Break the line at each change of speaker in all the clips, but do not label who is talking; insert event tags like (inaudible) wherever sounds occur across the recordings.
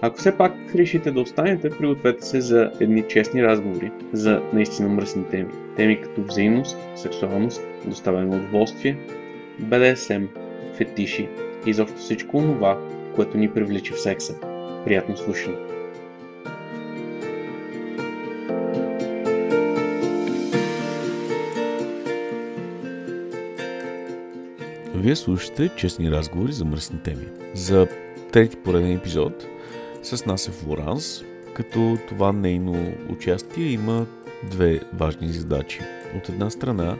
Ако все пак решите да останете, пригответе се за едни честни разговори за наистина мръсни теми. Теми като взаимност, сексуалност, доставяне на удоволствие, БДСМ, фетиши и изобщо всичко това, което ни привлича в секса. Приятно слушане! Вие слушате честни разговори за мръсни теми. За трети пореден епизод с нас е Флоранс, като това нейно участие има две важни задачи. От една страна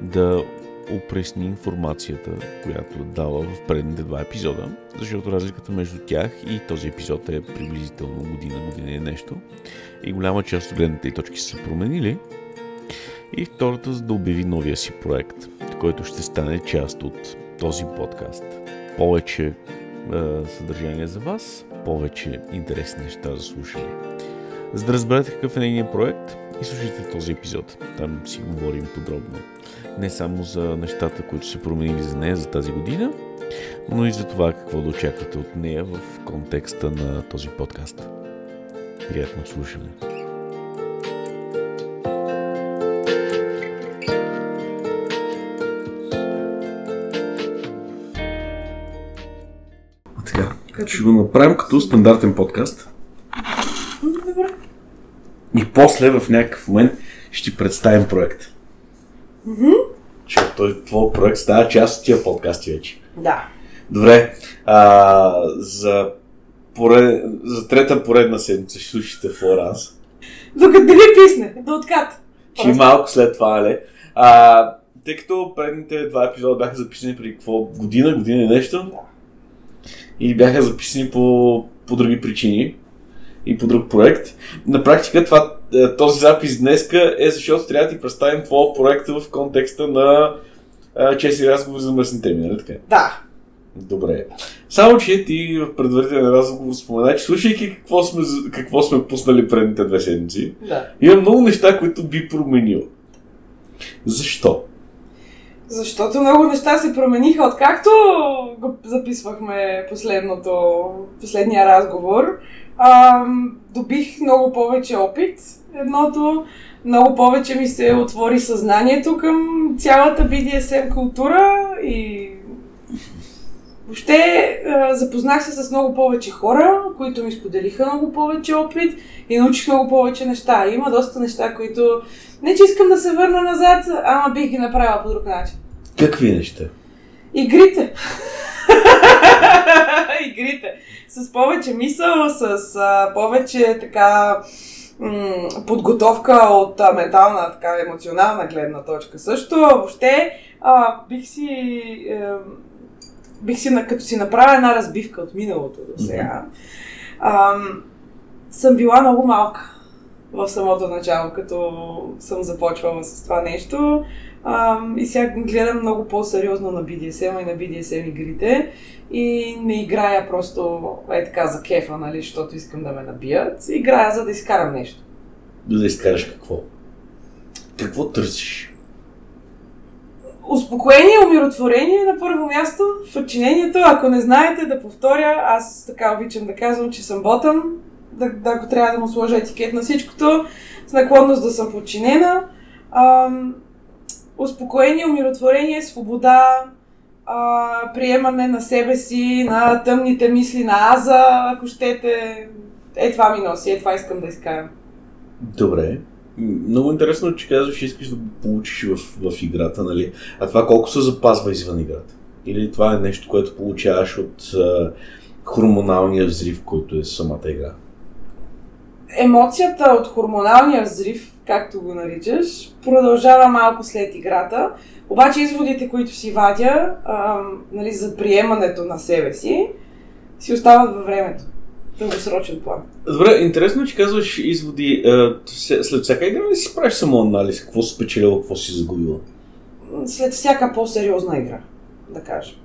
да опресни информацията, която дава в предните два епизода, защото разликата между тях и този епизод е приблизително година, година и нещо. И голяма част от гледните точки са променили. И втората, за да обяви новия си проект, който ще стане част от този подкаст. Повече е, съдържание за вас, повече интересни неща за слушане. За да разберете какъв е нейният проект, и слушайте този епизод. Там си говорим подробно. Не само за нещата, които се променили за нея за тази година, но и за това какво да очаквате от нея в контекста на този подкаст. Приятно слушане! Така, ще го направим като стандартен подкаст.
Добре.
И после в някакъв момент ще представим проект. Защото той, твой проект става част от тия подкасти вече.
Да.
Добре, а, за, поред... за трета поредна седмица ще слушате Флоранс.
Докато не ви писне, да откат.
Ще малко след това, нали? А, тъй като предните два епизода бяха записани преди какво? Година, година и нещо. И бяха записани по, по други причини и по друг проект. На практика това, е, този запис днеска е защото трябва да ти представим твоя проект в контекста на а, чести разговори за мръсни теми, нали така?
Да.
Добре. Само, че ти в предварителен разговор спомена, че слушайки какво сме, какво сме пуснали предните две седмици,
Да.
има много неща, които би променил. Защо?
Защото много неща се промениха, откакто го записвахме последното, последния разговор. Ам, добих много повече опит. Едното, много повече ми се отвори съзнанието към цялата BDSM култура и въобще а, запознах се с много повече хора, които ми споделиха много повече опит и научих много повече неща. Има доста неща, които не че искам да се върна назад, ама бих ги направила по друг начин.
Какви неща?
Игрите. (laughs) Игрите. С повече мисъл, с а, повече така м- подготовка от а, ментална, така емоционална гледна точка. Също, въобще, а, бих си... Е, бих си, като си направя една разбивка от миналото до сега, ам, съм била много малка в самото начало, като съм започвала с това нещо. Ам, и сега гледам много по-сериозно на BDSM и на BDSM игрите. И не играя просто е така за кефа, нали, защото искам да ме набият. Играя за да изкарам нещо.
Да изкараш какво? Какво търсиш?
Успокоение, умиротворение на първо място в подчинението. Ако не знаете, да повторя, аз така обичам да казвам, че съм ботъм, да, да, ако трябва да му сложа етикет на всичкото, с наклонност да съм подчинена. Ам, успокоение, умиротворение, свобода, а, приемане на себе си, на тъмните мисли на Аза, ако щете. Е, това ми носи, е, това искам да изкарам.
Добре. Много интересно, че казваш, че искаш да го получиш в, в играта, нали? А това колко се запазва извън играта? Или това е нещо, което получаваш от а, хормоналния взрив, който е самата игра?
емоцията от хормоналния взрив, както го наричаш, продължава малко след играта. Обаче изводите, които си вадя ам, нали, за приемането на себе си, си остават във времето. дългосрочен план.
Добре, интересно, че казваш изводи. След всяка игра ли си правиш самоанализ? Какво си спечелила, какво си загубила?
След всяка по-сериозна игра, да кажем.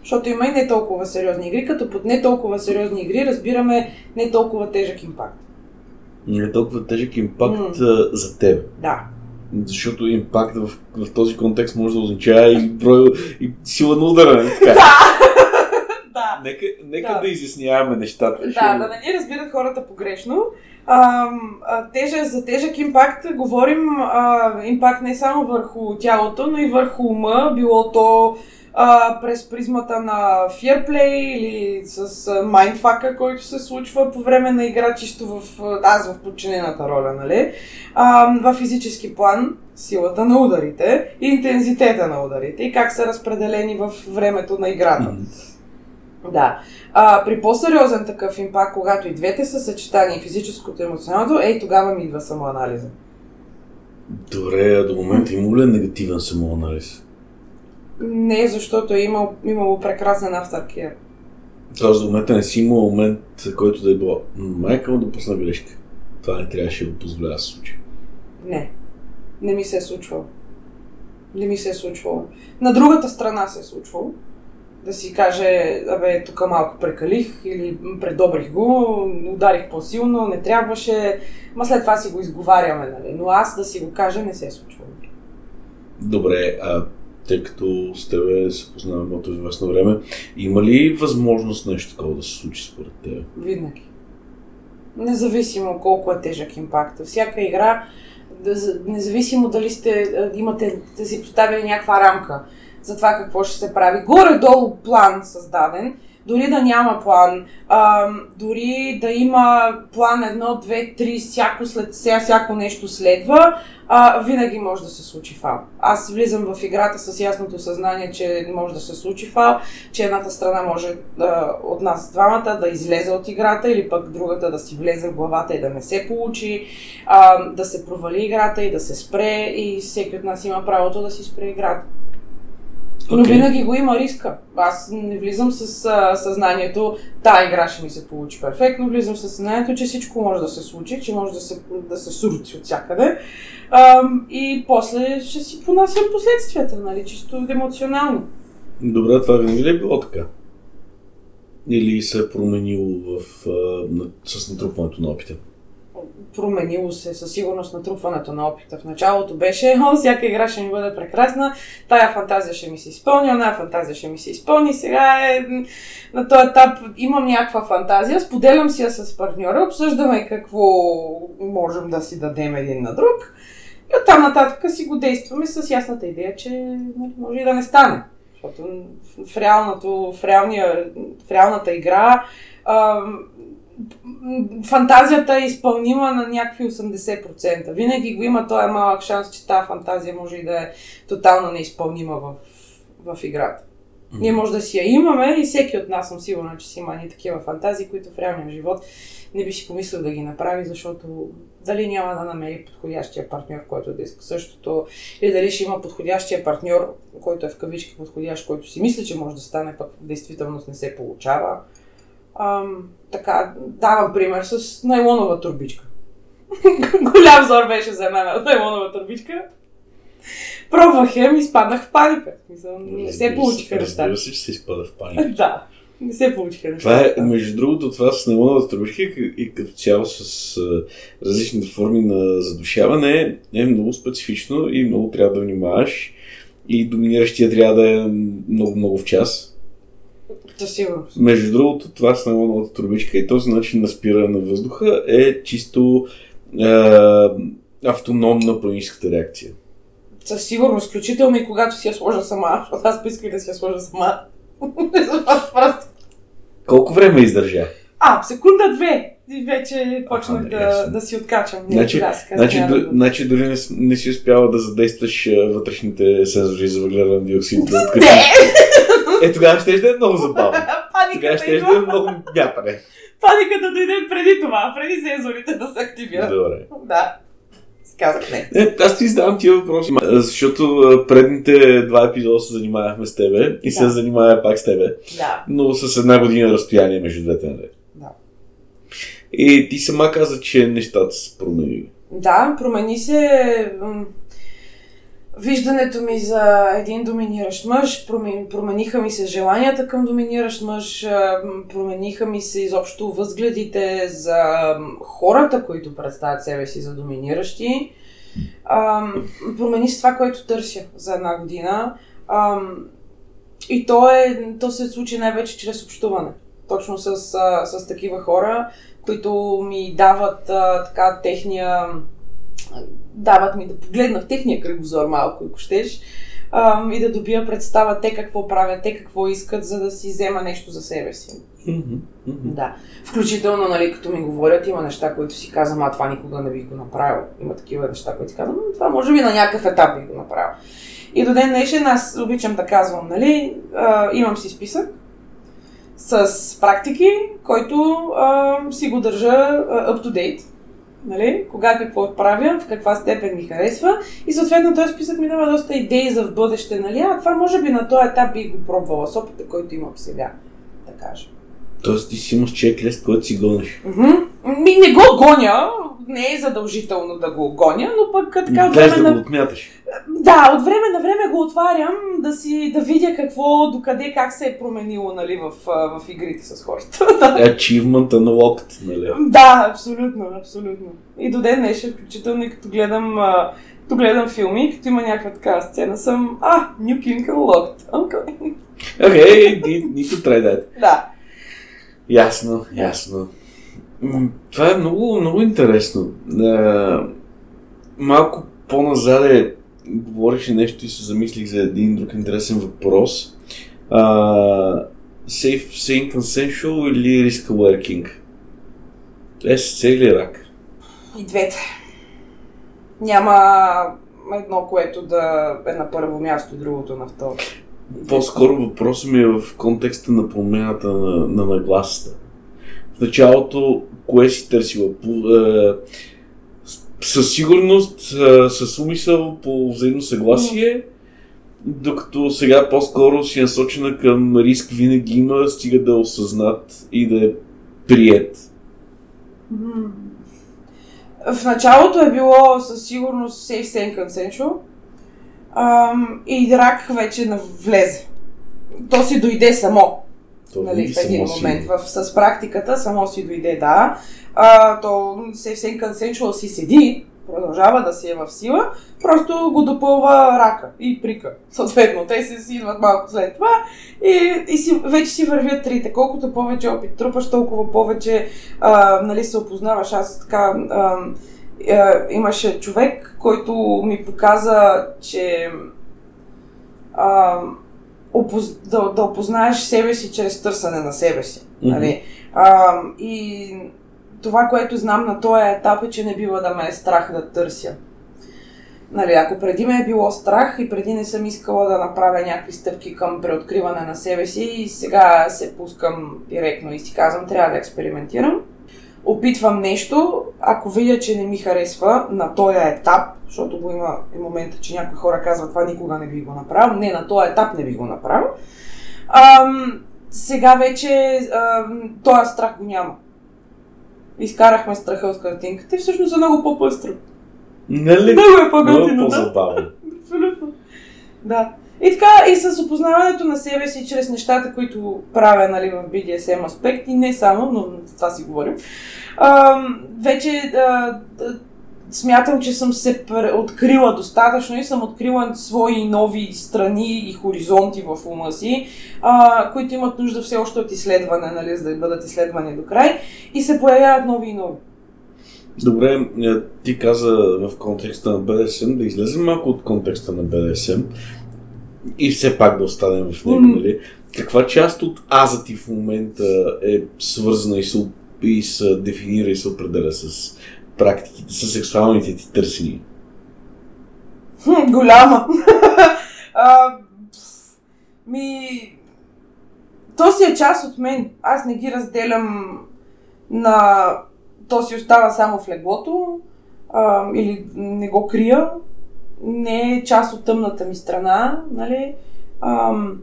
Защото има и не толкова сериозни игри, като под не толкова сериозни игри разбираме не толкова тежък импакт.
Не толкова тежък импакт mm. за теб.
Да.
Защото импакт в, в този контекст може да означава и, брой, и сила на удара. Нали така.
Да! (laughs)
да. Нека, нека да. да изясняваме нещата.
Да, защото... да не ни разбират хората погрешно. А, тежа, за тежък импакт говорим а, импакт не само върху тялото, но и върху ума, било то а, през призмата на Fairplay или с майндфака, който се случва по време на игра, чисто в, аз в подчинената роля, нали? А, в физически план силата на ударите интензитета на ударите и как са разпределени в времето на играта. Да. А, при по-сериозен такъв импакт, когато и двете са съчетани, физическото и емоционалното, ей, тогава ми идва самоанализа.
Добре, а до момента има ли негативен самоанализ?
Не, защото е имал, имало прекрасен авторкер.
Тоест до момента не си имал момент, който да е било майка да пусна грешка. Това не трябваше да го позволя да се случи.
Не. Не ми се е случвало. Не ми се е случвало. На другата страна се е случвало. Да си каже, абе, тук малко прекалих или предобрих го, ударих по-силно, не трябваше. Ма след това си го изговаряме, нали? Но аз да си го кажа не се е случвало.
Добре, а тъй като с тебе се познаваме от известно време. Има ли възможност нещо такова да се случи според теб?
Винаги. Независимо колко е тежък импакт. Всяка игра, независимо дали сте, имате да си поставили някаква рамка за това какво ще се прави, горе-долу план създаден, дори да няма план, а, дори да има план едно, две, три, всяко след сега, всяко нещо следва, а, винаги може да се случи фал. Аз влизам в играта с ясното съзнание, че може да се случи фал, че едната страна може да, от нас двамата да излезе от играта или пък другата да си влезе в главата и да не се получи, а, да се провали играта и да се спре и всеки от нас има правото да си спре играта. Но okay. винаги го има риска. Аз не влизам с а, съзнанието, та игра ще ми се получи перфектно, влизам с съзнанието, че всичко може да се случи, че може да се, да се сурути от всякъде. А, и после ще си понасям последствията, нали, чисто емоционално.
Добре, това винаги ли е било така? Или се е променило в, а, с натрупването на опита?
Променило се със сигурност натрупването на опита. В началото беше, (laughs) о, всяка игра ще ми бъде прекрасна, тая фантазия ще ми се изпълни, оная фантазия ще ми се изпълни. Сега е на този етап имам някаква фантазия, споделям си я с партньора, обсъждаме какво можем да си дадем един на друг. И оттам нататък си го действаме с ясната идея, че нали, може и да не стане. Защото в, реалното, в, реалния, в реалната игра фантазията е изпълнима на някакви 80%. Винаги го има този малък шанс, че тази фантазия може и да е тотално неизпълнима в, в играта. Mm-hmm. Ние може да си я имаме и всеки от нас съм сигурна, че си има ни такива фантазии, които в реалния живот не би си помислил да ги направи, защото дали няма да намери подходящия партньор, който да иска същото, или дали ще има подходящия партньор, който е в кавички подходящ, който си мисли, че може да стане, пък в действителност не се получава. Ам, така, давам пример с найлонова турбичка. (laughs) Голям зор беше за една найлонова турбичка. Пробвах я и изпаднах в паника. не се получиха неща.
Разбира се, че се изпада в паника. (laughs)
да. Не се получиха неща.
Това е, между другото, това с найлоновата турбичка и като цяло с а, различните форми на задушаване е много специфично и много трябва да внимаваш. И доминиращия трябва да е много-много в час
със сигурност.
Между другото, това с найлоновата трубичка и този начин на спиране на въздуха е чисто е, автономна паническата реакция.
Със сигурност, включително и когато си я сложа сама, защото аз исках да си я сложа сама. (laughs) Просто.
Колко време издържа?
А, секунда-две. И вече почнах а, да, да си откачам.
Значи, значи, да... значи дори не, не си успяла да задействаш вътрешните сензори за въглероден диоксид.
Не! (laughs)
Е, тогава ще да е много забавно. (laughs) Тогава ще да е много мятане.
Паниката дойде преди това, преди сензорите да се активират.
Добре.
Да. Казах не.
не. Аз ти задавам тия въпроси, защото предните два епизода се занимавахме с тебе и да. се занимава пак с тебе.
Да.
Но с една година разстояние между двете. Нали?
Да.
И ти сама каза, че нещата се променили.
Да, промени се виждането ми за един доминиращ мъж, промен- промениха ми се желанията към доминиращ мъж, промениха ми се изобщо възгледите за хората, които представят себе си за доминиращи. Промени се това, което търся за една година. И то, е, то се случи най-вече чрез общуване. Точно с, с такива хора, които ми дават така техния дават ми да погледна в техния кръгозор малко, ако щеш, ам, и да добия представа те какво правят, те какво искат, за да си взема нещо за себе си. Да. Включително, нали, като ми говорят, има неща, които си казвам, а това никога не бих го направил. Има такива неща, които си казвам, «М, това може би на някакъв етап бих го направил. И до ден днешен аз обичам да казвам, нали, а, имам си списък с практики, който а, си го държа up to date. Нали? Кога какво правя, в каква степен ми харесва и съответно този списък ми дава доста идеи за в бъдеще. Нали? А това може би на този етап бих го пробвала с опита, който имам сега, да кажа.
Тоест ти си имаш чеклист, който си гониш.
Ми не го гоня, не е задължително да го гоня, но пък така от време
да
на...
го отмяташ.
Да, от време на време го отварям да си да видя какво, докъде, как се е променило нали, в, в игрите с хората. (laughs)
Achievement unlocked, нали?
да, абсолютно, абсолютно. И до ден днешен, включително и като гледам, като гледам филми, като има някаква такава сцена, съм, а, New King Unlocked. Okay.
Окей, okay, need to try that.
да.
Ясно, ясно. Това е много, много интересно. Малко по-назаде говореше нещо и се замислих за един друг интересен въпрос. А, safe, sane, consensual или risk working? Е с цели рак.
И двете. Няма едно, което да е на първо място, другото на второ.
По-скоро въпросът ми е в контекста на промената на, на нагласата. В началото, кое си търсила? По, е, със сигурност, е, с умисъл, по взаимно съгласие, докато сега по-скоро си насочена към риск винаги има, стига да е осъзнат и да е прият.
В началото е било със сигурност safe, sane, consensual. Ам, и рак вече навлезе. То си дойде само.
То
нали, в един
си
момент. В, с практиката само си дойде, да. А, то safe, consensual си седи, продължава да си е в сила, просто го допълва рака и прика. Съответно, те се си идват малко след това и, и си, вече си вървят трите. Колкото повече опит трупаш, толкова повече а, нали, се опознаваш. Аз така а, имаше човек, който ми показа, че а, опоз... да, да опознаеш себе си чрез търсене на себе си. Нали? А, и това, което знам на този етап е, че не бива да ме е страх да търся. Нали, ако преди ме е било страх и преди не съм искала да направя някакви стъпки към преоткриване на себе си и сега се пускам директно и си казвам, трябва да експериментирам. Опитвам нещо, ако видя, че не ми харесва на този етап, защото го има и момента, че някои хора казват, това никога не би го направил, не, на този етап не би го направил. Ам, сега вече ам, този страх го няма. Изкарахме страха от картинката и всъщност е много по-пъстро.
Нали?
Много е по-готино, да. Абсолютно. Да. И така, и с опознаването на себе си чрез нещата, които правя нали, в BDSM аспект, и не само, но това си говорим, а, вече а, смятам, че съм се открила достатъчно и съм открила свои нови страни и хоризонти в ума си, а, които имат нужда все още от изследване, нали, за да бъдат изследвани до край, и се появяват нови и нови.
Добре, е, ти каза в контекста на BDSM, да излезем малко от контекста на BDSM и все пак да останем в него, нали? Каква част от аза ти в момента е свързана и се, и се дефинира и се определя с практиките, с сексуалните ти търсения? (laughs)
Голяма. (laughs) а, ми... То си е част от мен. Аз не ги разделям на... То си остава само в леглото а, или не го крия. Не е част от тъмната ми страна, нали? Ам,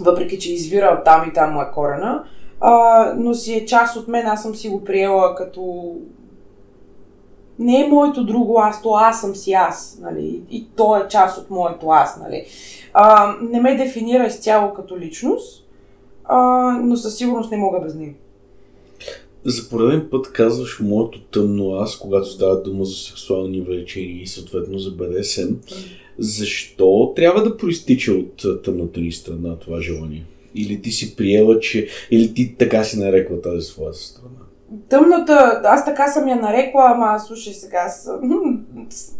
въпреки, че извира от там и там е корена. а, но си е част от мен, аз съм си го приела като не е моето друго аз, то аз съм си аз, нали? И то е част от моето аз, нали? А, не ме дефинира изцяло като личност, а, но със сигурност не мога без него.
За пореден път казваш моето тъмно аз, когато става дума за сексуални влечения и съответно за БДСМ. Защо трябва да проистича от тъмната ни страна това желание? Или ти си приела, че... Или ти така си нарекла тази своя страна?
Тъмната, аз така съм я нарекла, ама слушай сега, аз,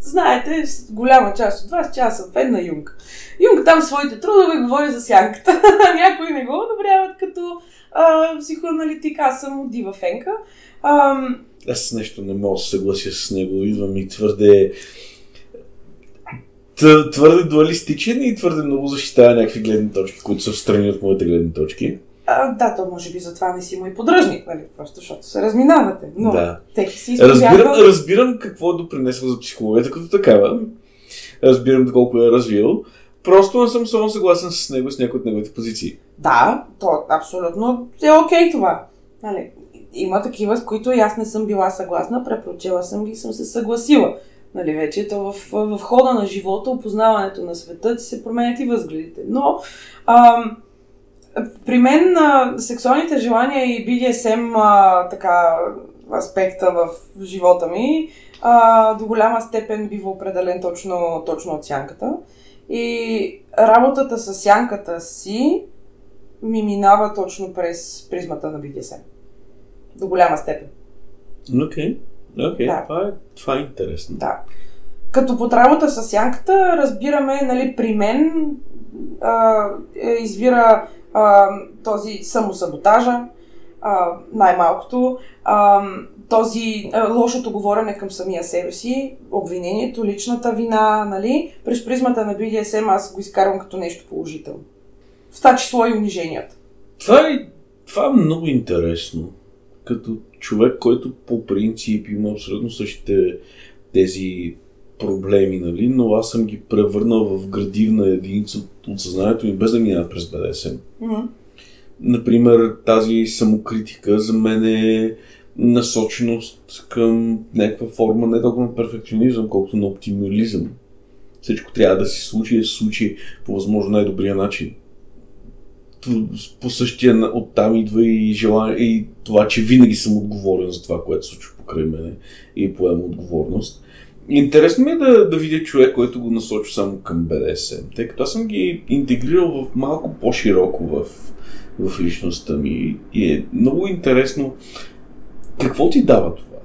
знаете, голяма част от вас, че аз съм фен на Юнг. Юнг там своите трудове говори за сянката. (laughs) Някои не го одобряват като а, психоаналитик, аз съм дива фенка. А,
аз нещо не мога да се съглася с него, идвам и твърде твърде дуалистичен и твърде много защитава някакви гледни точки, които са в от моите гледни точки.
А, да, то може би затова не си мой подръжник, нали? Просто защото се разминавате. Но
да.
теки си
разбирам, разбирам какво е допринесъл за психологията като такава. Разбирам колко е развил. Просто не съм само съгласен с него, с някои от неговите позиции.
Да, то абсолютно е окей okay, това. Нали? Има такива, с които и аз не съм била съгласна, препрочела съм ги и съм се съгласила. Нали, вече то в, в хода на живота, опознаването на света, ти се променят и възгледите. Но ам, при мен а, сексуалните желания и BDSM а, така, аспекта в живота ми а, до голяма степен бива определен точно, точно от сянката. И работата с сянката си ми минава точно през призмата на BDSM. До голяма степен.
Окей. Okay. Okay. Да. Това, е, това е интересно.
Да. Като под работа с сянката разбираме, нали, при мен а, е, извира а, този самосаботажа, а, най-малкото, а, този а, лошото говорене към самия себе си, обвинението, личната вина, нали, през призмата на BDSM аз го изкарвам като нещо положително. В това число и униженията.
Това е, това е много интересно. Като човек, който по принцип има абсолютно същите тези проблеми, нали? но аз съм ги превърнал в градивна единица от, съзнанието ми, без да минава през БДСМ. Mm-hmm. Например, тази самокритика за мен е насоченост към някаква форма не толкова на перфекционизъм, колкото на оптимализъм. Всичко трябва да се случи и да се случи по възможно най-добрия начин. По същия оттам идва и желание, и това, че винаги съм отговорен за това, което се случва покрай мене и поема отговорност. Интересно ми е да, да видя човек, който го насочва само към БДСМ, тъй като аз съм ги интегрирал в малко по-широко в, в личността ми и е много интересно какво ти дава това?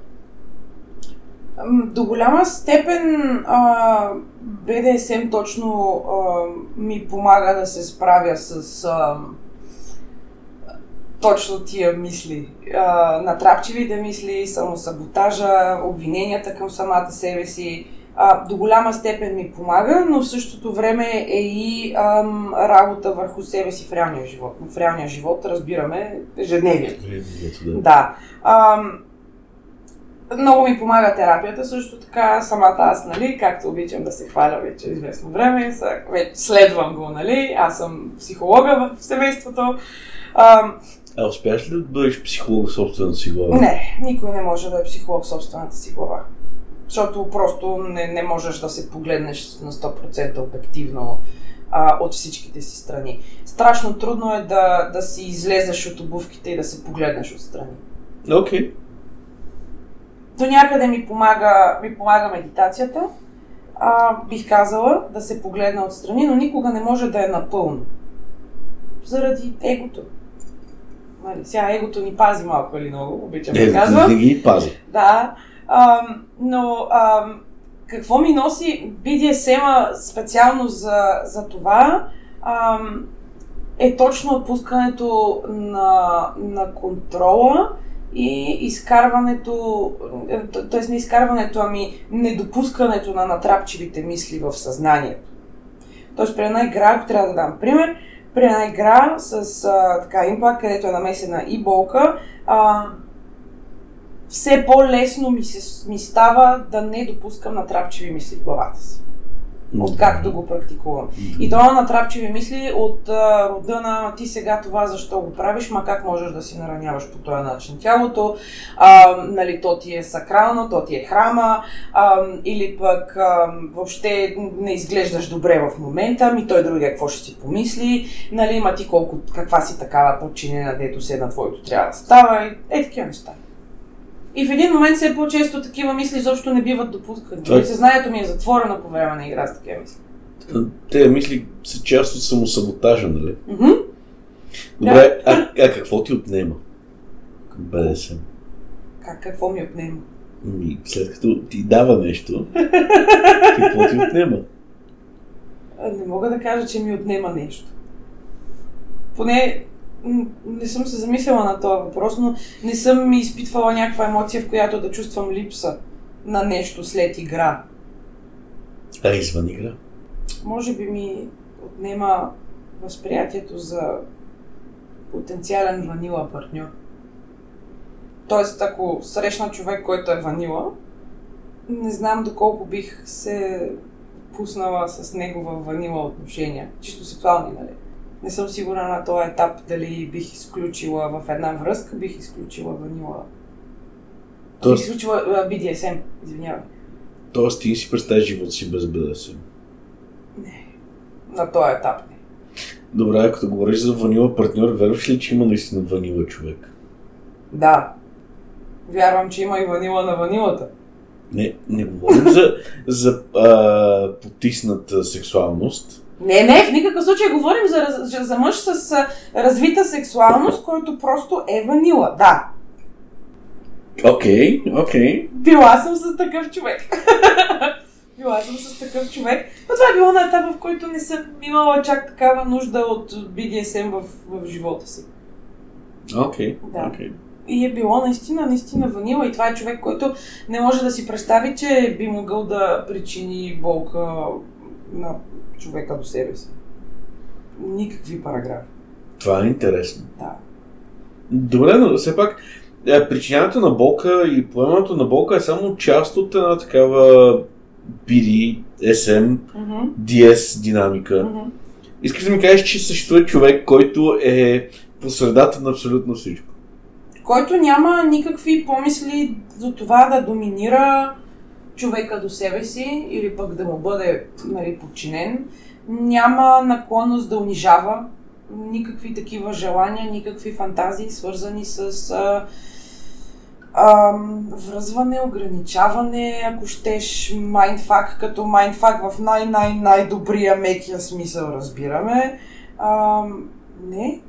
До голяма степен БДСМ точно а, ми помага да се справя с а, точно тия мисли. А, натрапчивите мисли, самосаботажа, обвиненията към самата себе си. А, до голяма степен ми помага, но в същото време е и ам, работа върху себе си в реалния живот. В реалния живот разбираме ежедневието. Да. да. Ам, много ми помага терапията, също така самата аз, нали, както обичам да се хваля вече известно време, вече следвам го, нали, аз съм психолога в семейството. Ам,
а успяш ли да бъдеш психолог в собствената си глава?
Не, никой не може да е психолог в собствената си глава. Защото просто не, не можеш да се погледнеш на 100% обективно а, от всичките си страни. Страшно трудно е да, да си излезеш от обувките и да се погледнеш отстрани.
Окей. Okay.
До някъде ми помага, ми помага медитацията. А, бих казала да се погледна отстрани, но никога не може да е напълно. Заради егото. Нали, сега егото ни пази малко или много, обичам да казвам.
Не ги пази.
Да, а, но а, какво ми носи BDSM специално за, за това а, е точно отпускането на, на контрола и изкарването, т.е. не изкарването, ами недопускането на натрапчивите мисли в съзнанието. Тоест при една игра, ако трябва да дам пример, при една игра с а, така импакт, където е намесена и болка, а, все по-лесно ми, се, ми става да не допускам натрапчиви мисли в главата си. Откакто го практикувам. И то натрапчиви мисли от а, рода на ти сега това защо го правиш, ма как можеш да си нараняваш по този начин тялото, а, нали, то ти е сакрално, то ти е храма, а, или пък а, въобще не изглеждаш добре в момента, ми той другия какво ще си помисли, нали, ма ти колко, каква си такава подчинена, дето се на твоето трябва да става, и е такива неща. И в един момент все по-често такива мисли изобщо не биват допускани.
Това-
Съзнанието ми е затворено по време на игра с такива мисли.
Те мисли са част от самосаботажа, нали?
Мгм.
Добре, а, а какво ти отнема? Към БДСМ.
Как, какво ми отнема?
Ми, след като ти дава нещо, (laughs) какво ти отнема?
Не мога да кажа, че ми отнема нещо. Поне не съм се замисляла на този въпрос, но не съм изпитвала някаква емоция, в която да чувствам липса на нещо след игра.
А извън игра?
Може би ми отнема възприятието за потенциален ванила партньор. Тоест, ако срещна човек, който е ванила, не знам доколко бих се пуснала с него в ванила отношения. Чисто сексуални, нали? Не съм сигурна на този етап дали бих изключила в една връзка, бих изключила ванила.
Тоест,
Бих изключила а, BDSM, извинявай.
тоест ти си представиш живота си без БДСМ.
Не. На този етап не.
Добре, като говориш за ванила партньор, вярваш ли, че има наистина ванила човек?
Да. Вярвам, че има и ванила на ванилата.
Не, не говорим за, за а, потисната сексуалност.
Не, не, в никакъв случай говорим за, раз- за мъж с развита сексуалност, който просто е ванила. Да.
Окей, окей.
Била съм с такъв човек. (laughs) Била съм с такъв човек. Но това е било на етап, в който не съм имала чак такава нужда от BDSM в, в живота си.
Окей,
Да.
окей.
И е било наистина, наистина ванила. И това е човек, който не може да си представи, че би могъл да причини болка на човека до себе си. Никакви параграфи.
Това е интересно.
Да.
Добре, но все пак е, причиняването на болка и поемането на болка е само част от една такава BD, SM,
Мгм,
DS динамика.
мгм.
Искаш да ми кажеш, че съществува човек, който е по средата на абсолютно всичко.
който няма никакви помисли за това да доминира човека до себе си или пък да му бъде нали, подчинен. Няма наклонност да унижава никакви такива желания, никакви фантазии, свързани с а, ам, връзване, ограничаване, ако щеш майндфак, като майндфак в най-най-най-добрия мекия смисъл разбираме. Ам, не,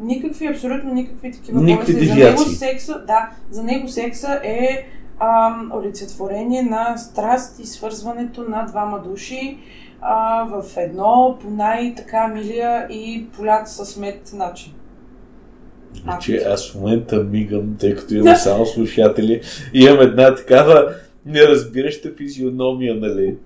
Никакви, абсолютно никакви такива
Никакви.
За него секса, да, за него секса е ам, олицетворение на страст и свързването на двама души а, в едно по най-така милия и полят с мед начин.
Значи аз в момента мигам, тъй като имам (laughs) само слушатели, и имам една такава неразбираща физиономия, нали?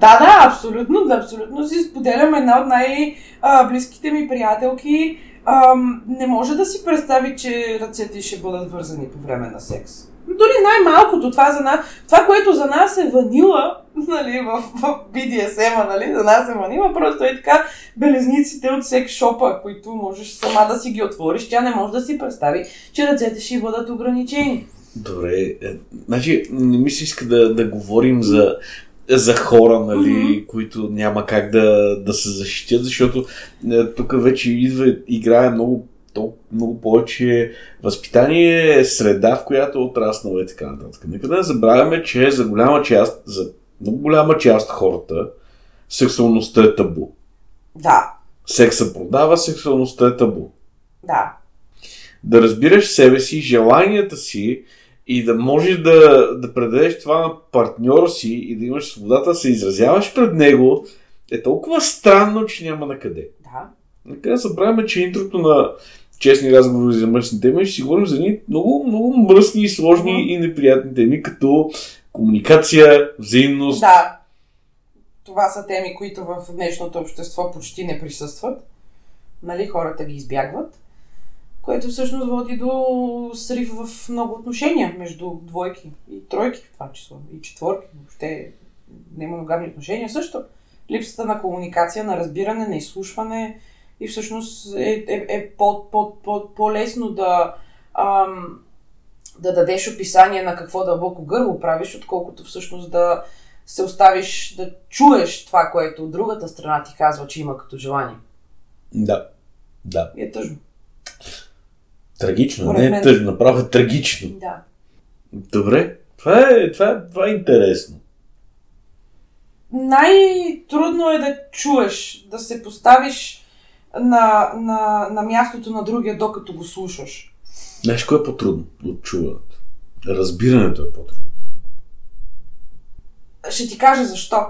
Да, да, абсолютно, да, абсолютно си споделям една от най-близките ми приятелки. Ам, не може да си представи, че ръцете ще бъдат вързани по време на секс. Дори най-малкото, това, за нас, това, което за нас е ванила, (laughs) нали, в, в BDSM, нали, за нас е ванила, просто е така белезниците от секс шопа, които можеш сама да си ги отвориш, тя не може да си представи, че ръцете ще бъдат ограничени.
Добре, е, значи не ми се иска да, да говорим за, за хора, нали,
Мгм.
които няма как да, да се защитят, защото е, тук вече идва, играе много, то, много повече възпитание, среда, в която е отраснала и така нататък. Нека да не забравяме, че за голяма част, за много голяма част хората, сексуалността е табу.
Да,
Секса продава, сексуалността е табу.
да.
да разбираш себе си, желанията си и да можеш да, да предадеш това на партньора си и да имаш свободата да се изразяваш пред него, е толкова странно, че няма на къде.
Да.
Нека да забравяме, че интрото на честни разговори за мръсни теми ще си говорим за едни много, много мръсни сложни
Мгм.
и неприятни теми, като комуникация, взаимност.
Да. Това са теми, които в днешното общество почти не присъстват. Нали, хората ги избягват. Което всъщност води до срив в много отношения между двойки и тройки в това число. И четворки. Въобще немоногамни отношения също. Липсата на комуникация, на разбиране, на изслушване и всъщност е, е, е по, по, по, по-лесно да, ам, да дадеш описание на какво дълбоко гърло правиш, отколкото всъщност да се оставиш да чуеш това, което от другата страна ти казва, че има като желание.
Да. Да.
И е тъжно.
Трагично,
Според
не е тъжно, направо е трагично.
Да.
Добре, това е, това е, това е интересно.
Най-трудно е да чуеш, да се поставиш на, на, на мястото на другия, докато го слушаш.
Знаеш, кое е по-трудно от чуването? Разбирането е по-трудно.
Ще ти кажа защо.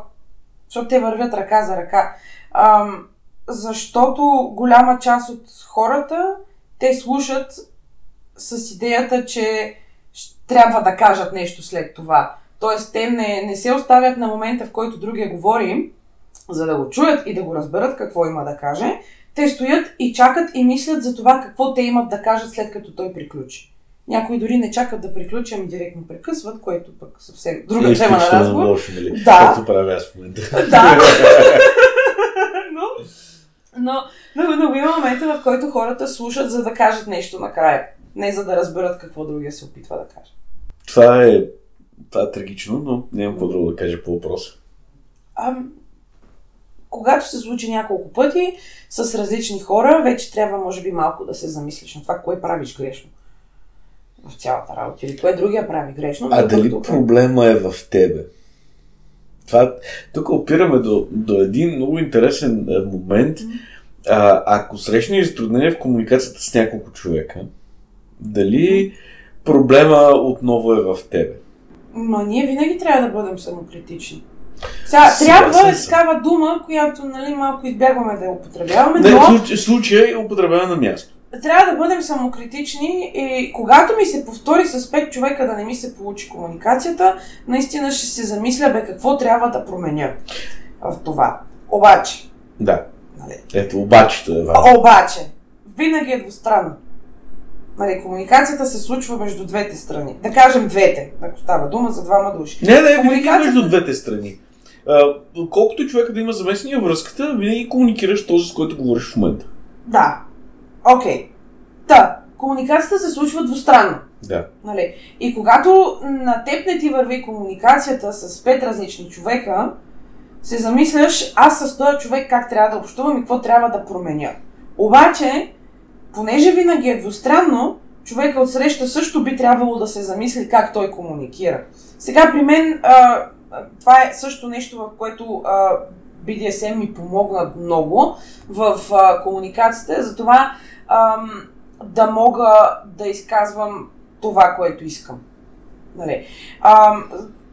Защото те вървят ръка за ръка. Ам, защото голяма част от хората те слушат с идеята, че трябва да кажат нещо след това. Тоест, те не, не се оставят на момента, в който другия говори, за да го чуят и да го разберат какво има да каже. Те стоят и чакат и мислят за това какво те имат да кажат след като той приключи. Някои дори не чакат да приключи, ами директно прекъсват, което пък съвсем друга тема на разговор.
лошо, нали?
Да.
Както правя аз в момента.
Да. (laughs) но, но, но, но има момента, в който хората слушат, за да кажат нещо накрая. Не за да разберат какво другия се опитва да каже.
Това е, това е трагично, но нямам какво друго да кажа по въпроса.
А, когато се случи няколко пъти с различни хора, вече трябва, може би, малко да се замислиш на това, кое правиш грешно в цялата работа. Или кое другия прави грешно.
А дали проблема е в тебе? Това, тук опираме до, до един много интересен е, момент. А, ако срещнеш затруднение в комуникацията с няколко човека, дали проблема отново е в тебе?
Ма ние винаги трябва да бъдем самокритични. Сега, трябва е
съм.
такава дума, която нали, малко избягваме да я употребяваме,
Не,
но
случай, в случая е употребена на място.
трябва да бъдем самокритични и когато ми се повтори с пет човека да не ми се получи комуникацията, наистина ще се замисля, бе, какво трябва да променя в това. Обаче,
Да.
нали,
Ето, обачето е важно.
обаче, винаги е двустранно. Нали, комуникацията се случва между двете страни. Да кажем двете, ако става дума за двама души.
Не, не, винаги
Комуникацията-
между двете страни. А, колкото човека да има замесения връзката, винаги комуникираш този, с който говориш в момента.
Да. Окей. Та, комуникацията се случва двустранно.
Да.
Нали? И когато на теб не ти върви комуникацията с пет различни човека, се замисляш аз с този човек как трябва да общувам и какво трябва да променя. Обаче, понеже винаги е двустранно, човека от среща също би трябвало да се замисли как той комуникира. Сега при мен а, това е също нещо, в което а, BDSM ми помогна много в а, комуникацията, затова ам, да мога да изказвам това, което искам. Нали. Ам,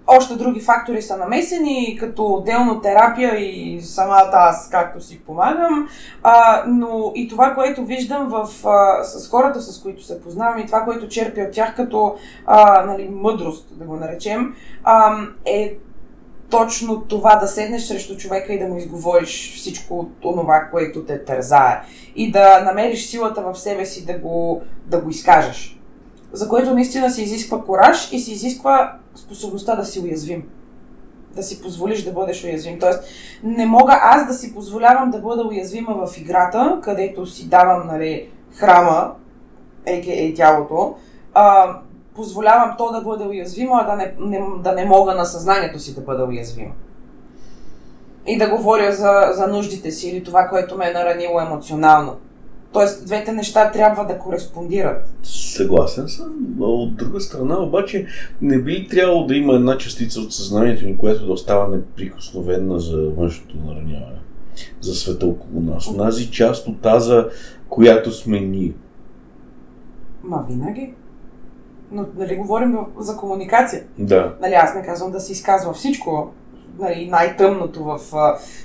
още други фактори са намесени, като отделно терапия и самата аз както си помагам, а, но и това, което виждам в, а, с хората, с които се познавам и това, което черпя от тях като а, нали, мъдрост, да го наречем, а, е точно това да седнеш срещу човека и да му изговориш всичко от това, което те тързае. И да намериш силата в себе си да го, да го изкажеш. За което наистина се изисква кораж и се изисква способността да си уязвим. Да си позволиш да бъдеш уязвим. Тоест, не мога аз да си позволявам да бъда уязвима в играта, където си давам нали, храма, а.к.а. тялото, а, позволявам то да бъде уязвимо, а да не, не, да не мога на съзнанието си да бъда уязвима. И да говоря за, за нуждите си или това, което ме е наранило емоционално. Тоест, двете неща трябва да кореспондират.
Съгласен съм, но от друга страна обаче не би трябвало да има една частица от съзнанието ни, която да остава неприкосновена за външното нараняване, за света около нас. Онази част от тази, която сме ние.
Ма винаги. Но нали говорим за комуникация.
Да.
Нали, аз не казвам да се изказва всичко. Нали, най-тъмното в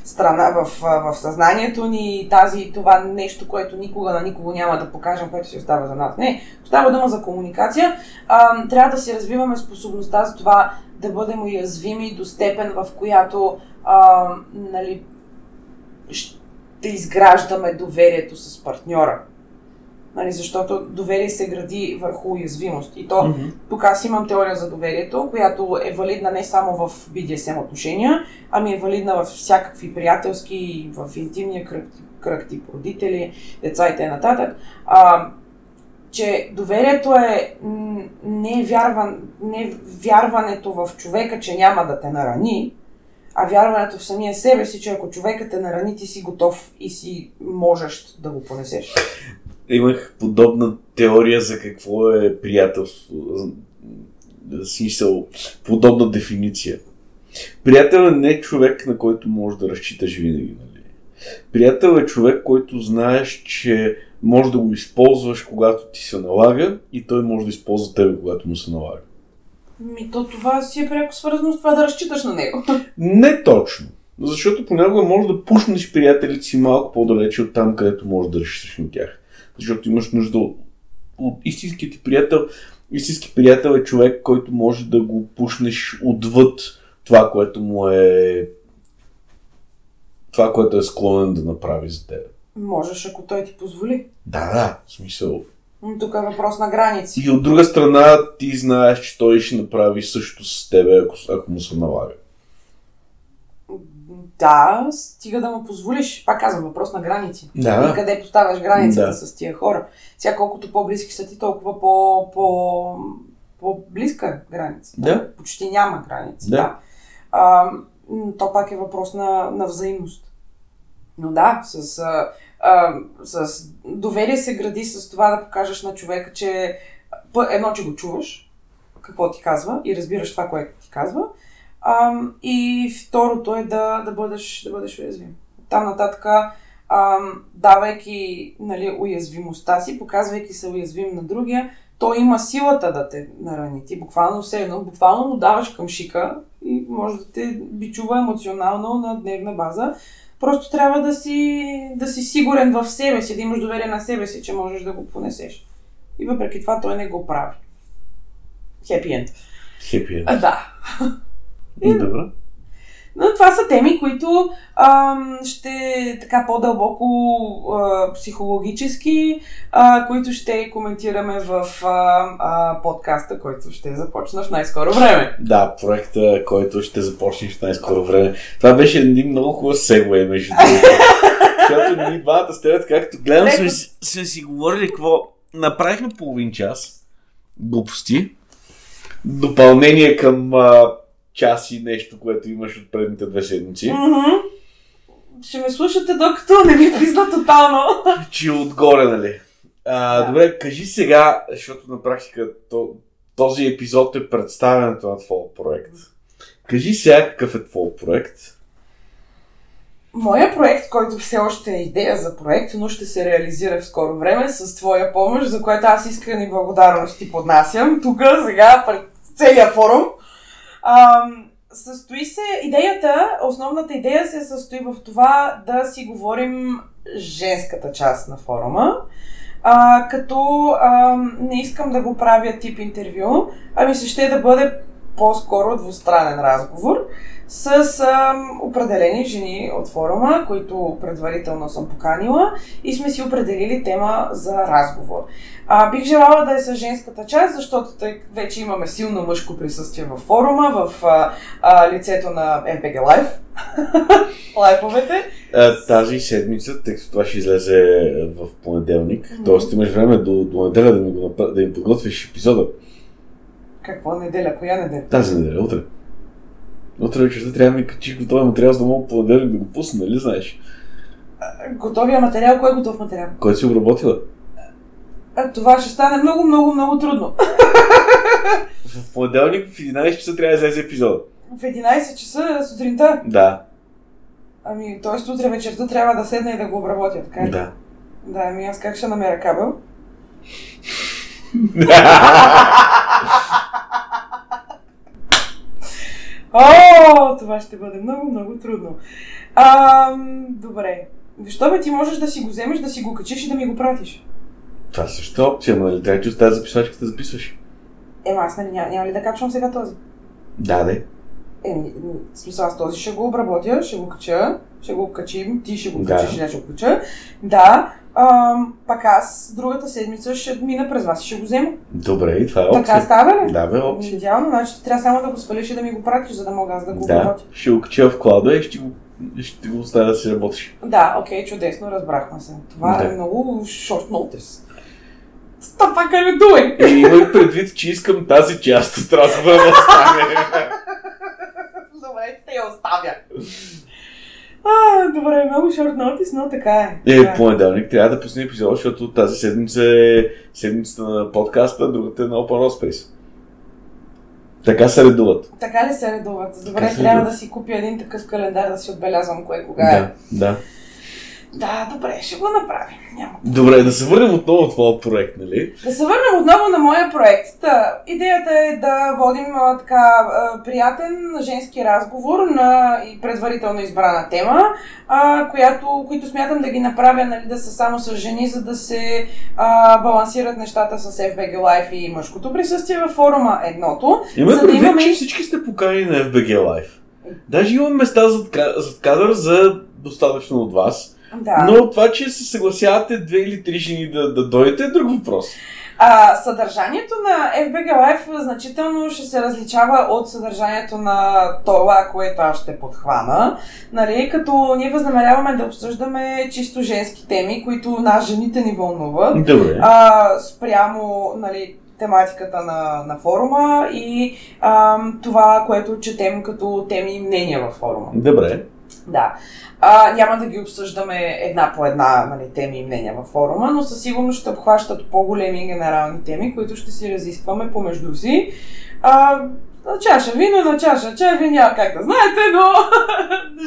страна, в, в съзнанието ни, тази, това нещо, което никога на никого няма да покажем, което си остава за нас. Не, става дума за комуникация. А, трябва да си развиваме способността за това да бъдем уязвими до степен, в която а, нали, ще изграждаме доверието с партньора. Нали, защото доверие се гради върху уязвимост. И то,
Mm-hmm.
тук аз имам теория за доверието, която е валидна не само в BDSM отношения, ами е валидна в всякакви приятелски, в интимния кръг, кръг тип родители, деца и т.н. Че доверието е не, вярван, не вярването в човека, че няма да те нарани, а вярването в самия себе си, че ако човекът те нарани, ти си готов и си можеш да го понесеш.
Имах подобна теория за какво е приятелство. Смисъл, подобна дефиниция. Приятел е не човек, на който можеш да разчиташ винаги. Нали? Приятел е човек, който знаеш, че може да го използваш, когато ти се налага и той може да използва тебе, когато му се налага.
Ми то това си е пряко свързано с това да разчиташ на него. (laughs)
Не точно. Защото понякога може да пушнеш приятелите си малко по-далече от там, където можеш да разчиташ на тях. Защото имаш нужда от, от истинският ти приятел. Истински приятел е човек, който може да го пушнеш отвъд това, което му е това, което е склонен да направи за теб.
Можеш, ако той ти позволи.
Да, да, в смисъл.
Но тук е въпрос на граници.
И от друга страна ти знаеш, че той ще направи също с тебе, ако, ако му се налага.
Да, стига да му позволиш. Пак казвам, въпрос на граници.
Да.
И къде поставяш границата
Да.
с тия хора. Сега колкото по-близки са ти, толкова по, по, по-близка граница.
Да.
Почти няма граници.
Да.
Да. А, то пак е въпрос на, на взаимност. Но да, с, а, а, с доверие се гради с това да покажеш на човека, че едно, че го чуваш, какво ти казва и разбираш това, което ти казва. Ам, и второто е да, да, бъдеш, да бъдеш уязвим. Там нататък, давайки нали, уязвимостта си, показвайки се уязвим на другия, той има силата да те нарани. Ти буквално все едно, буквално му даваш към шика и може да те бичува емоционално на дневна база. Просто трябва да си, да си сигурен в себе си, да имаш доверие на себе си, че можеш да го понесеш. И въпреки това той не го прави. Хепи енд.
Хепи.
А, да.
Добре.
Но това са теми, които ам, ще така по-дълбоко а, психологически, а, които ще коментираме в а, а, подкаста, който ще започна в най-скоро време.
Да, проекта, който ще започнеш в най-скоро време. Това беше един много хубав сегвей, между другото. (laughs) Защото ние двамата с теб, както гледам, сме, сме си говорили какво. Направихме половин час. Глупости. Допълнение към а, час и нещо, което имаш от предните две седмици.
Мгм. Ще ме слушате докато не ви пизна тотално.
Че отгоре, нали? А,
Да.
Добре, кажи сега, защото на практика то, този епизод е представянето на твоя проект. Кажи сега какъв е твой проект.
Моя проект, който все още е идея за проект, но ще се реализира в скоро време с твоя помощ, за което аз искрени благодарности поднасям тук, сега, пред целия форум. Състои се, идеята, основната идея се състои в това да си говорим женската част на форума, а, като ам, не искам да го правя тип интервю, ами се ще да бъде по-скоро двустранен разговор с ам, определени жени от форума, които предварително съм поканила и сме си определили тема за разговор. А, бих желала да е с женската част, защото тъй вече имаме силно мъжко присъствие във форума, в а, а, лицето на FBG Live, (laughs) лайфовете.
А, тази седмица, тъй като това ще излезе в понеделник,
Мгм.
т.е. имаш време до, до неделя да ми, го, да ми подготвиш епизода.
Какво неделя? Коя неделя?
Тази неделя, утре. Утре вечерта трябва да ми качиш готовия материал, за да мога понеделник да го пусна, нали знаеш?
Готовия материал, кой е готов материал?
Който си обработила.
А, това ще стане много, много, много трудно. (laughs)
В понеделник в 11 часа трябва да излезе епизода.
В 11 часа сутринта.
Да.
Ами, т.е. утре вечерта трябва да седна и да го обработя, така ли?
Да.
Да, ами аз как ще намеря кабел? (laughs) О, това ще бъде много, много трудно. А, добре. Защо бе ти можеш да си го вземеш, да си го качиш и да ми го пратиш?
Това също е опция, но нали трябва да оставя записвачката да записваш.
Ема аз нали няма, няма ли да качвам сега този?
Да, да.
Еми, в смисъл аз този ще го обработя, ще го кача, ще го качим, ти ще го качиш, да. ще го кача. Да, Пак аз другата седмица ще мина през вас и ще го взема.
Добре, и това е опция.
Така става ли?
Да, бе, опция.
Идеално, значи трябва само да го свалиш и да ми го пратиш, за да мога аз да го
Да,
обработя.
ще го кача в клада и ще го, ще го оставя да си работиш.
Да, окей, чудесно, разбрахме се. Това
Да.
е много short notice. What the fuck are?
И имай предвид, че искам тази част от разговора да остане. (laughs)
Добре, ще я оставя. А, добре, много short notice, но така е.
Е,
Така
понеделник трябва да пусне епизод, защото тази седмица е седмицата на подкаста, другата е на Open Road Space. Така се редуват.
Така ли се редуват? Добре,
Така се
трябва
редуват.
да си купя един такъв календар да си отбелязвам кое кога е.
Да, да.
Да, добре, ще го направим. Няма.
Добре, да се върнем отново в твоя проект, нали?
Да се върнем отново на моя проект. Та, идеята е да водим а, така а, приятен женски разговор на и предварително избрана тема, а, която, които смятам да ги направя нали, да са само с жени, за да се а, балансират нещата с FBG Life и мъжкото присъствие във форума едното.
Имаме
За да
предвид,
имаме-
че всички сте поканени на FBG Live. Даже имам места зад, зад кадър за достатъчно от вас.
Да.
Но това, че се съгласявате две или три жени да, да дойдете е друг въпрос.
А, съдържанието на FBG Life значително ще се различава от съдържанието на това, което аз ще подхвана. Нали, като ние възнамеряваме да обсъждаме чисто женски теми, които нас жените ни вълнуват.
Добре.
А, спрямо нали, тематиката на, на форума и а, това, което четем като теми и мнения във форума.
Добре.
Да. А, няма да ги обсъждаме една по една нали, теми и мнения във форума, но със сигурност ще обхващат по-големи генерални теми, които ще си разискваме помежду си. А, на чаша вино, на чаша чай, вие няма как да знаете, но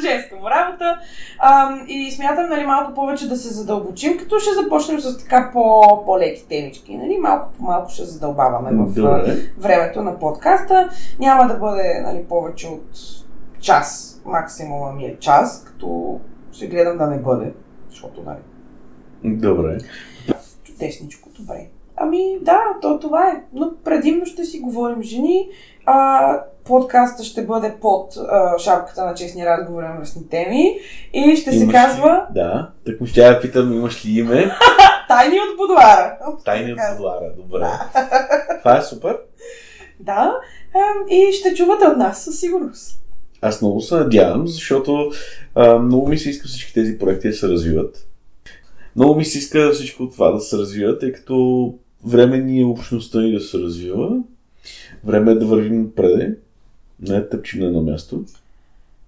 (laughs) женска му работа. А, и смятам нали, малко повече да се задълбочим, като ще започнем с така по, по-леки темички. Нали? Малко по малко ще задълбаваме в
Добре.
времето на подкаста. Няма да бъде нали, повече от час. Максимума ми е час, като ще гледам да не бъде. Защото, нали,
Добре.
чудесничко, добре. Ами да, то това е. Но предимно ще си говорим жени. А, подкаста ще бъде под а, шапката на честни разговори на мръсни теми. И ще се
Имаш
казва
Ли? Да. Так му ще я питам, имаш ли име? (laughs)
Тайни от будуара.
Тайни от. Будуара. Добре. Това е супер. (laughs)
Да. И ще чувате от нас със сигурност.
Аз много се надявам, защото а, много ми се иска всички тези проекти да се развиват. Много ми се иска всичко това да се развива, тъй като време ни е общността ни да се развива. Време е да вървим напред. Не тъпчим на едно място.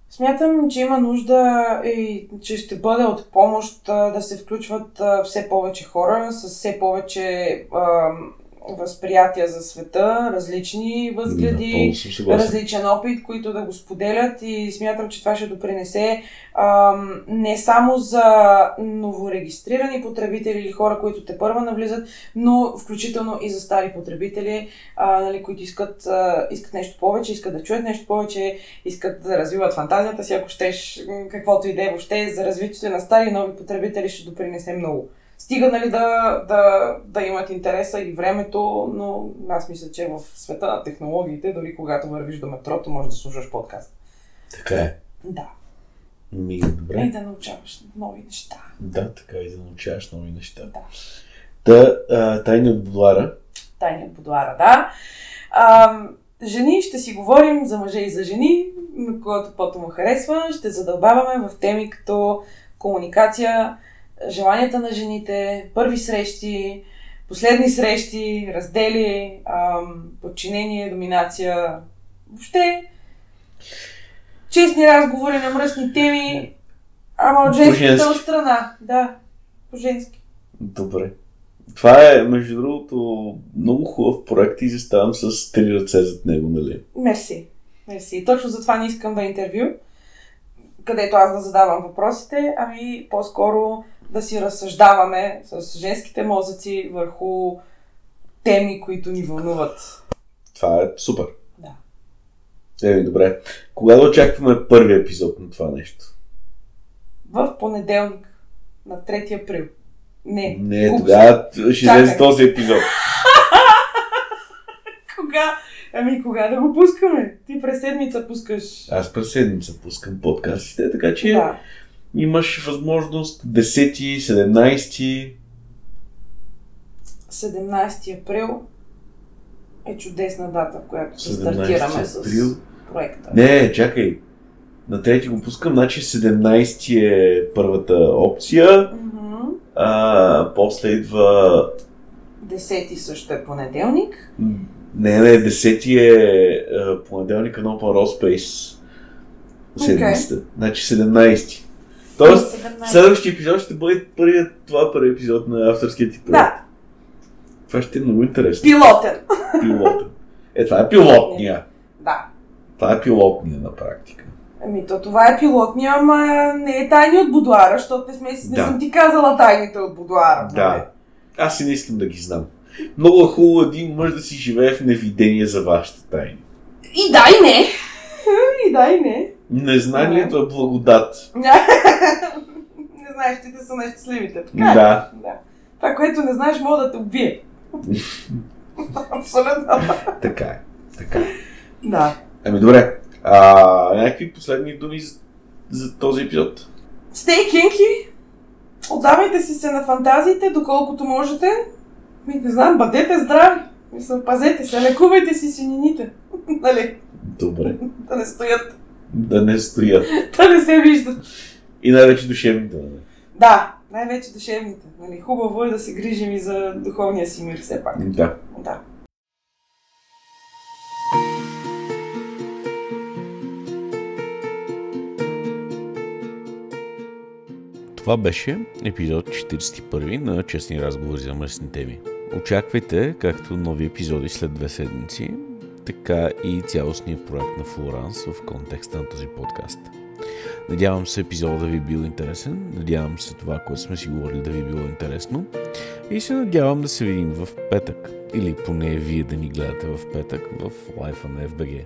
Смятам, че има нужда и че ще бъде от помощ да се включват все повече хора с все повече възприятия за света, различни възгледи,
съгласен.
различен опит, които да го споделят и смятам, че това ще допринесе ам, не само за новорегистрирани потребители или хора, които те първа навлизат, но включително и за стари потребители, а, нали, които искат, а, искат нещо повече, искат да чуят нещо повече, искат да развиват фантазията си, ако щеш, каквото и да е въобще, за развитието на стари и нови потребители ще допринесе много. Стига нали, да, да, да имат интереса и времето, но аз мисля, че в света на технологиите, дори когато вървиш до метрото, можеш да слушаш подкаст.
Така е.
Да.
Ми,
И
добре.
да научаваш нови неща.
Да, така и да научаваш нови неща.
Да.
Та, а, тайни от Будуара.
Тайни от будуара, да. А, жени, ще си говорим за мъже и за жени, на когото пото му харесва. Ще задълбаваме в теми като комуникация, желанията на жените, първи срещи, последни срещи, раздели, ам, подчинение, доминация. Въобще, честни разговори на мръсни теми, ама от женската страна. Да, по-женски.
Добре. Това е, между другото, много хубав проект и заставам с три ръце зад него, нали?
Мерси. Мерси. Точно затова не искам да интервю, където аз да задавам въпросите, ами по-скоро да си разсъждаваме с женските мозъци върху теми, които ни вълнуват.
Това е супер.
Да.
Еми, добре. Кога да очакваме първи епизод на това нещо?
В понеделник, на 3 април. Не.
Не,
Упс.
тогава ще излезе този епизод. (laughs)
Кога? Ами кога да го пускаме? Ти през седмица пускаш.
Аз през седмица пускам подкастите, така че
Да.
Имаш възможност 10, 17.
17 април е чудесна дата, в която се стартираме с
април.
проекта.
Не, чакай. На трети го пускам, значи 17 е първата опция,
Мгм.
а, после идва...
10 също е понеделник.
Не, не, 10 е а, понеделника на Open Road Space. Седмицата. Значи 17. Тоест,
17.
следващия епизод ще бъде първият, това първи епизод на авторския ти проект.
Да,
Това ще е много интересно.
пилотен.
Пилота. Е, това е пилотния.
Да.
Това е пилотния на практика.
Ами то това е пилотния, ама не е тайни от будуара, защото не, сме, не
Да.
съм ти казала тайните от будуара. нали?
Да. Аз и не искам да ги знам. Много е хубаво един мъж да си живее в невидение за вашите тайни.
И да, и не. (laughs) И да, и не.
Незнанието е благодат. (laughs)
не знаеш, ти те са най-щастливите. Така е.
Да.
да. Това, което не знаеш, мога да те убие. (laughs) Абсолютно.
Така е. Така.
Да.
Ами добре. А, някакви последни думи за, за този епизод?
Стей кинки. Отдавайте си се на фантазиите, доколкото можете. Ми, не знам, бъдете здрави. Мисля, пазете се, лекувайте си синините. (laughs) нали?
Добре.
Да не стоят,
Да не стоят.
да (laughs) не се виждат.
И най-вече душевните. нали?
Да, най-вече душевните. Нали? Хубаво е да се грижим и за духовния си мир все пак.
Да.
Да.
Това беше епизод 41 на Честни разговори за мръсни теми. Очаквайте както нови епизоди след две седмици, така и цялостния проект на Флоранс в контекста на този подкаст. Надявам се епизода да ви е бил интересен, надявам се това, което сме си говорили да ви е било интересно и се надявам да се видим в петък, или поне вие да ни гледате в петък в лайфа на FBG.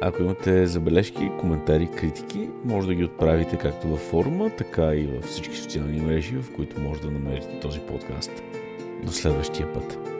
Ако имате забележки, коментари, критики, може да ги отправите както във форума, така и във всички социални мрежи, в които може да намерите този подкаст. До следващия път.